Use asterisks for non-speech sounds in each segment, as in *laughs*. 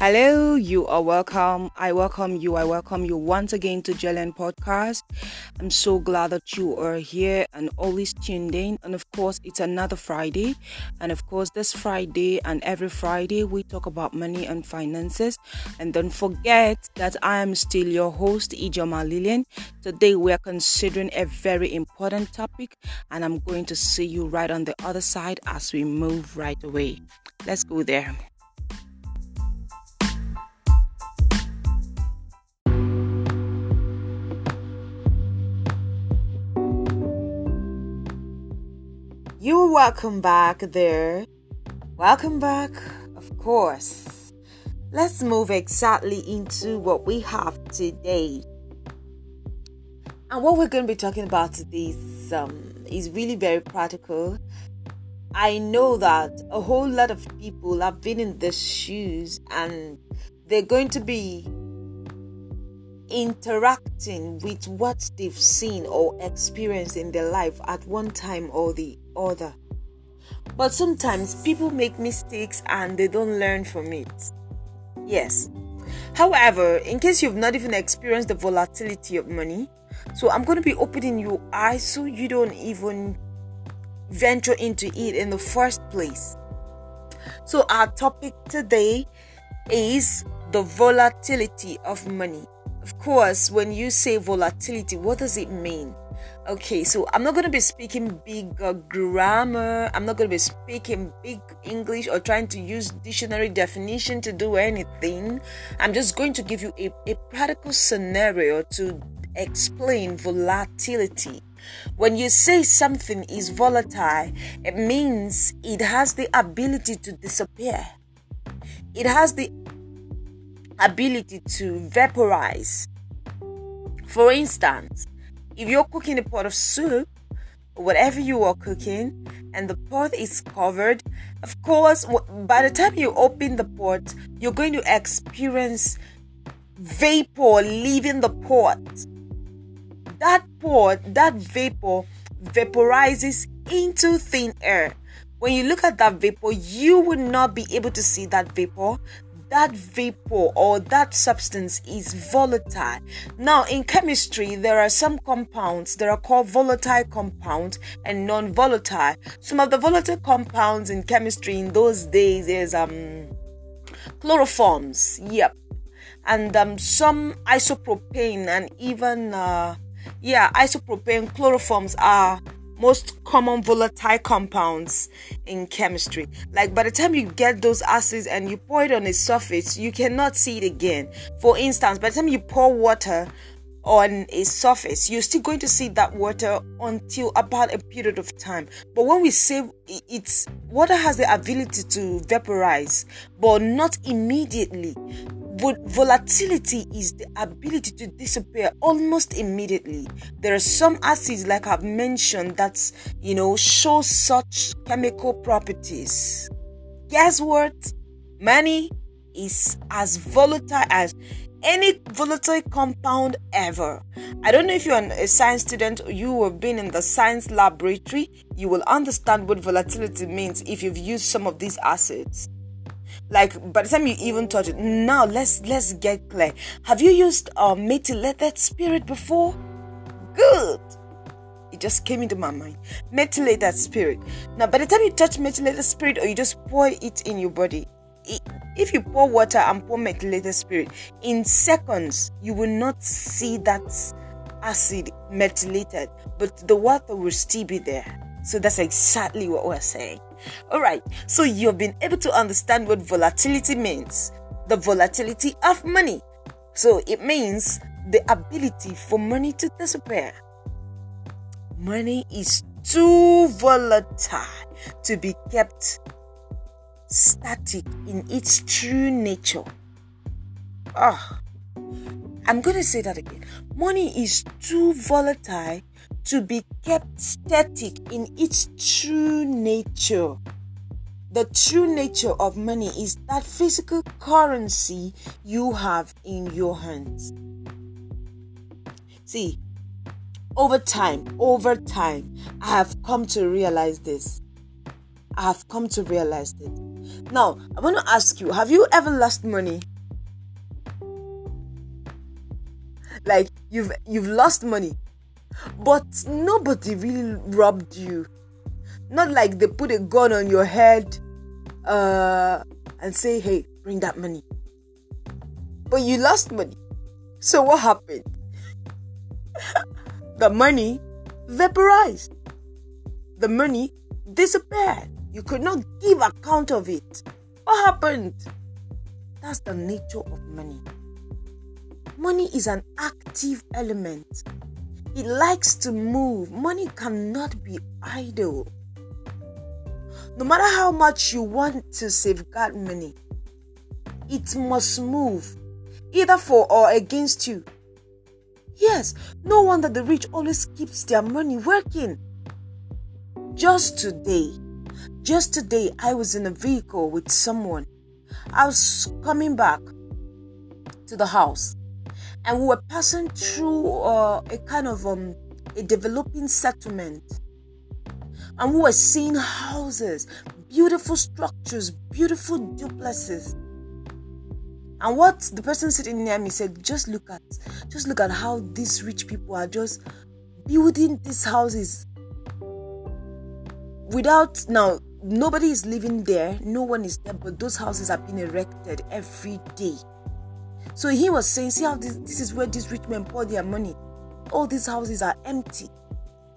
Hello, you are welcome. I welcome you. I welcome you once again to Jelen Podcast. I'm so glad that you are here and always tuned in. And of course, it's another Friday. And of course, this Friday and every Friday, we talk about money and finances. And don't forget that I am still your host, Ijoma Lillian. Today, we are considering a very important topic, and I'm going to see you right on the other side as we move right away. Let's go there. You're welcome back there. Welcome back, of course. Let's move exactly into what we have today. And what we're going to be talking about today is, um, is really very practical. I know that a whole lot of people have been in the shoes and they're going to be interacting with what they've seen or experienced in their life at one time or the other. But sometimes people make mistakes and they don't learn from it. Yes. However, in case you've not even experienced the volatility of money, so I'm going to be opening your eyes so you don't even venture into it in the first place. So, our topic today is the volatility of money. Of course, when you say volatility, what does it mean? Okay, so I'm not going to be speaking big uh, grammar. I'm not going to be speaking big English or trying to use dictionary definition to do anything. I'm just going to give you a, a practical scenario to explain volatility. When you say something is volatile, it means it has the ability to disappear. It has the ability to vaporize. For instance, if you're cooking a pot of soup, whatever you are cooking, and the pot is covered, of course, by the time you open the pot, you're going to experience vapor leaving the pot. That pot, that vapor vaporizes into thin air. When you look at that vapor, you will not be able to see that vapor that vapor or that substance is volatile. Now, in chemistry, there are some compounds that are called volatile compounds and non volatile. Some of the volatile compounds in chemistry in those days is um, chloroforms, yep, and um, some isopropane and even, uh, yeah, isopropane chloroforms are most common volatile compounds in chemistry. Like by the time you get those acids and you pour it on a surface, you cannot see it again. For instance, by the time you pour water on a surface, you're still going to see that water until about a period of time. But when we say it's water has the ability to vaporize, but not immediately volatility is the ability to disappear almost immediately. There are some acids, like I've mentioned, that you know show such chemical properties. Guess what? Money is as volatile as any volatile compound ever. I don't know if you're a science student or you have been in the science laboratory, you will understand what volatility means if you've used some of these acids like by the time you even touch it now let's let's get clear. Have you used uh, methylated spirit before? Good. It just came into my mind. Methylated spirit. Now by the time you touch methylated spirit or you just pour it in your body if you pour water and pour methylated spirit in seconds you will not see that acid methylated but the water will still be there. So that's exactly what we're saying all right, so you've been able to understand what volatility means the volatility of money. So it means the ability for money to disappear. Money is too volatile to be kept static in its true nature. Ah, I'm going to say that again. Money is too volatile to be kept static in its true nature. The true nature of money is that physical currency you have in your hands. See, over time, over time, I have come to realize this. I have come to realize it. Now, I want to ask you have you ever lost money? Like you've you've lost money, but nobody really robbed you. Not like they put a gun on your head uh, and say, "Hey, bring that money." But you lost money. So what happened? *laughs* the money vaporized. The money disappeared. You could not give account of it. What happened? That's the nature of money. Money is an active element. It likes to move. Money cannot be idle. No matter how much you want to safeguard money, it must move, either for or against you. Yes, no wonder the rich always keeps their money working. Just today, just today, I was in a vehicle with someone. I was coming back to the house, and we were passing through uh, a kind of um, a developing settlement. And we were seeing houses, beautiful structures, beautiful duplexes. And what the person sitting near me said, just look at, just look at how these rich people are just building these houses without now nobody is living there no one is there but those houses are being erected every day so he was saying see how this, this is where these rich men pour their money all these houses are empty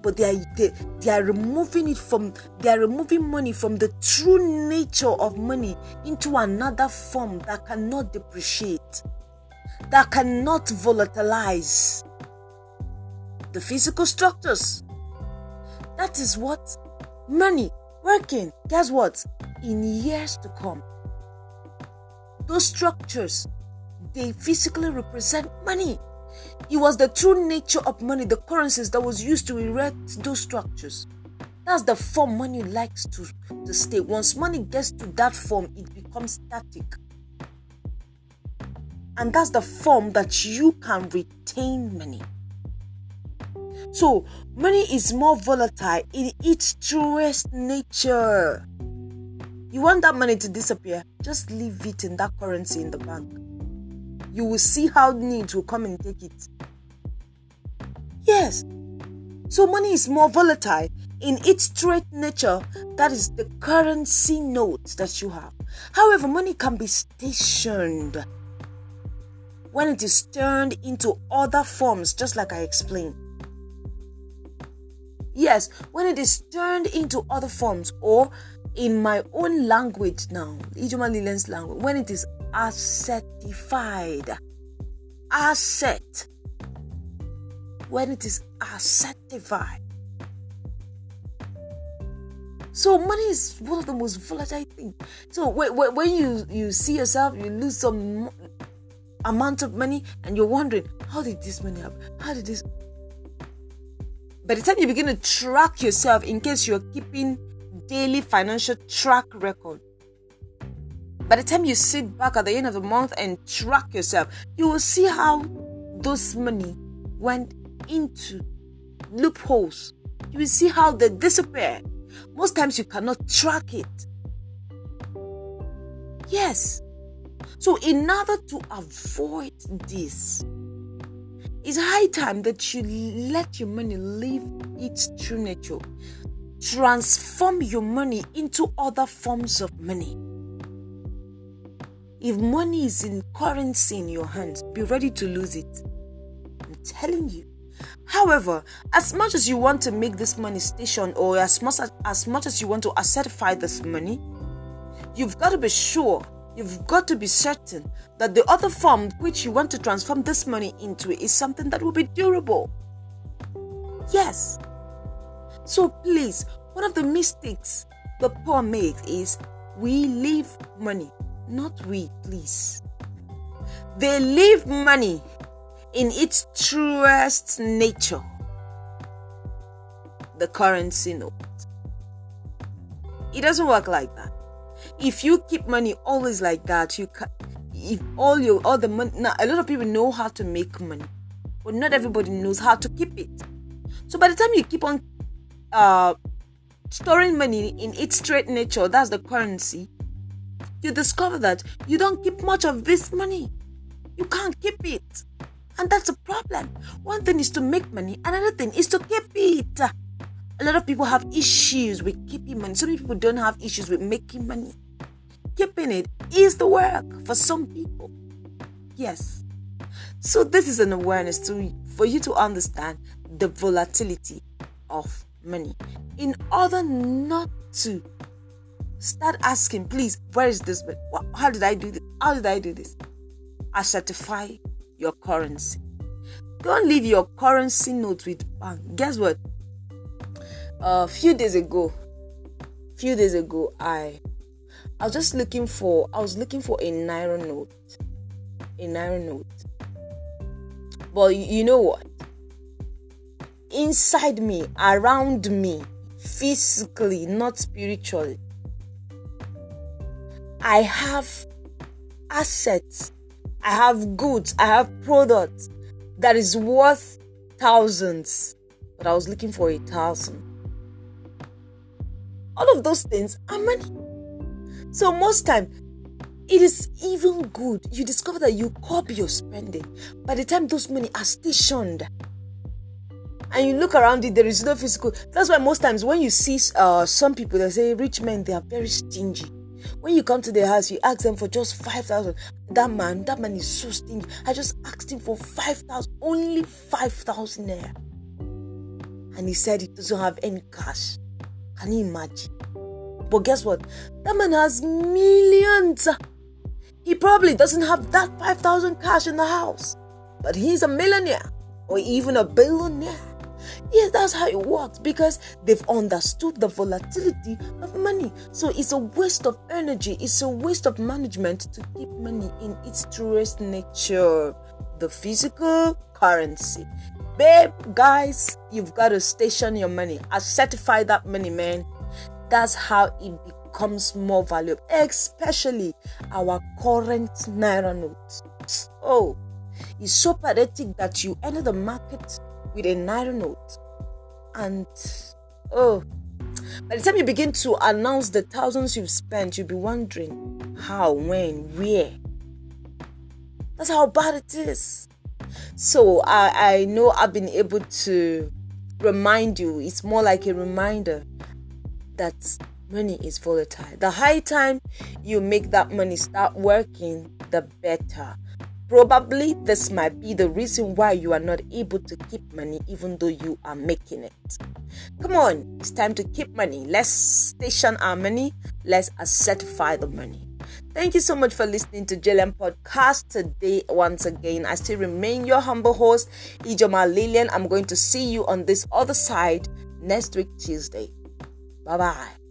but they are they, they are removing it from they are removing money from the true nature of money into another form that cannot depreciate that cannot volatilize the physical structures that is what money working. Guess what? In years to come, those structures they physically represent money. It was the true nature of money, the currencies that was used to erect those structures. That's the form money likes to, to stay. Once money gets to that form, it becomes static. And that's the form that you can retain money. So, money is more volatile in its truest nature. You want that money to disappear? Just leave it in that currency in the bank. You will see how needs will come and take it. Yes. So, money is more volatile in its true nature. That is the currency notes that you have. However, money can be stationed when it is turned into other forms, just like I explained. Yes, when it is turned into other forms, or in my own language now, Ijoma language, when it is assetified. Asset. When it is assetified. So money is one of the most volatile things. So when you you see yourself, you lose some amount of money, and you're wondering, how did this money happen? How did this? by the time you begin to track yourself, in case you're keeping daily financial track record, by the time you sit back at the end of the month and track yourself, you will see how those money went into loopholes. You will see how they disappear. Most times you cannot track it. Yes. So, in order to avoid this, it's high time that you let your money live its true nature. Transform your money into other forms of money. If money is in currency in your hands, be ready to lose it. I'm telling you. However, as much as you want to make this money station or as much as, as much as you want to assetify this money, you've got to be sure You've got to be certain that the other form which you want to transform this money into is something that will be durable. Yes. So please, one of the mistakes the poor make is we leave money, not we, please. They leave money in its truest nature the currency note. It doesn't work like that if you keep money always like that, you can if all your all the money now a lot of people know how to make money, but not everybody knows how to keep it. So by the time you keep on uh storing money in its straight nature, that's the currency, you discover that you don't keep much of this money. You can't keep it. And that's a problem. One thing is to make money, another thing is to keep it. A lot of people have issues with keeping money. So many people don't have issues with making money. Keeping it is the work for some people. Yes. So this is an awareness to for you to understand the volatility of money. In order not to start asking, please, where is this? How did I do this? How did I do this? Assetify your currency. Don't leave your currency note with bank. Guess what? A few days ago, few days ago, I I was just looking for I was looking for a naira note, a naira note. But you know what? Inside me, around me, physically, not spiritually, I have assets I have goods, I have products that is worth thousands, but I was looking for a thousand. All of those things are money. So most time, it is even good. You discover that you copy your spending. By the time those money are stationed, and you look around it, there is no physical. That's why most times when you see uh, some people, they say rich men they are very stingy when you come to the house, you ask them for just 5,000. That man, that man is so stingy. I just asked him for 5,000, only 5,000 there. And he said he doesn't have any cash. Can you imagine? But guess what? That man has millions. He probably doesn't have that 5,000 cash in the house. But he's a millionaire or even a billionaire. Yes, that's how it works because they've understood the volatility of money. So it's a waste of energy, it's a waste of management to keep money in its truest nature the physical currency. Babe, guys, you've got to station your money. Assetify that money, man. That's how it becomes more valuable, especially our current naira notes. Oh, it's so pathetic that you enter the market with a naira note. And oh, by the time you begin to announce the thousands you've spent, you'll be wondering how, when, where. That's how bad it is. So I, I know I've been able to remind you, it's more like a reminder that money is volatile. The high time you make that money start working, the better. Probably this might be the reason why you are not able to keep money even though you are making it. Come on, it's time to keep money. Let's station our money. Let's assetify the money. Thank you so much for listening to JLM Podcast today. Once again, I still remain your humble host, Ijoma Lillian. I'm going to see you on this other side next week, Tuesday. Bye bye.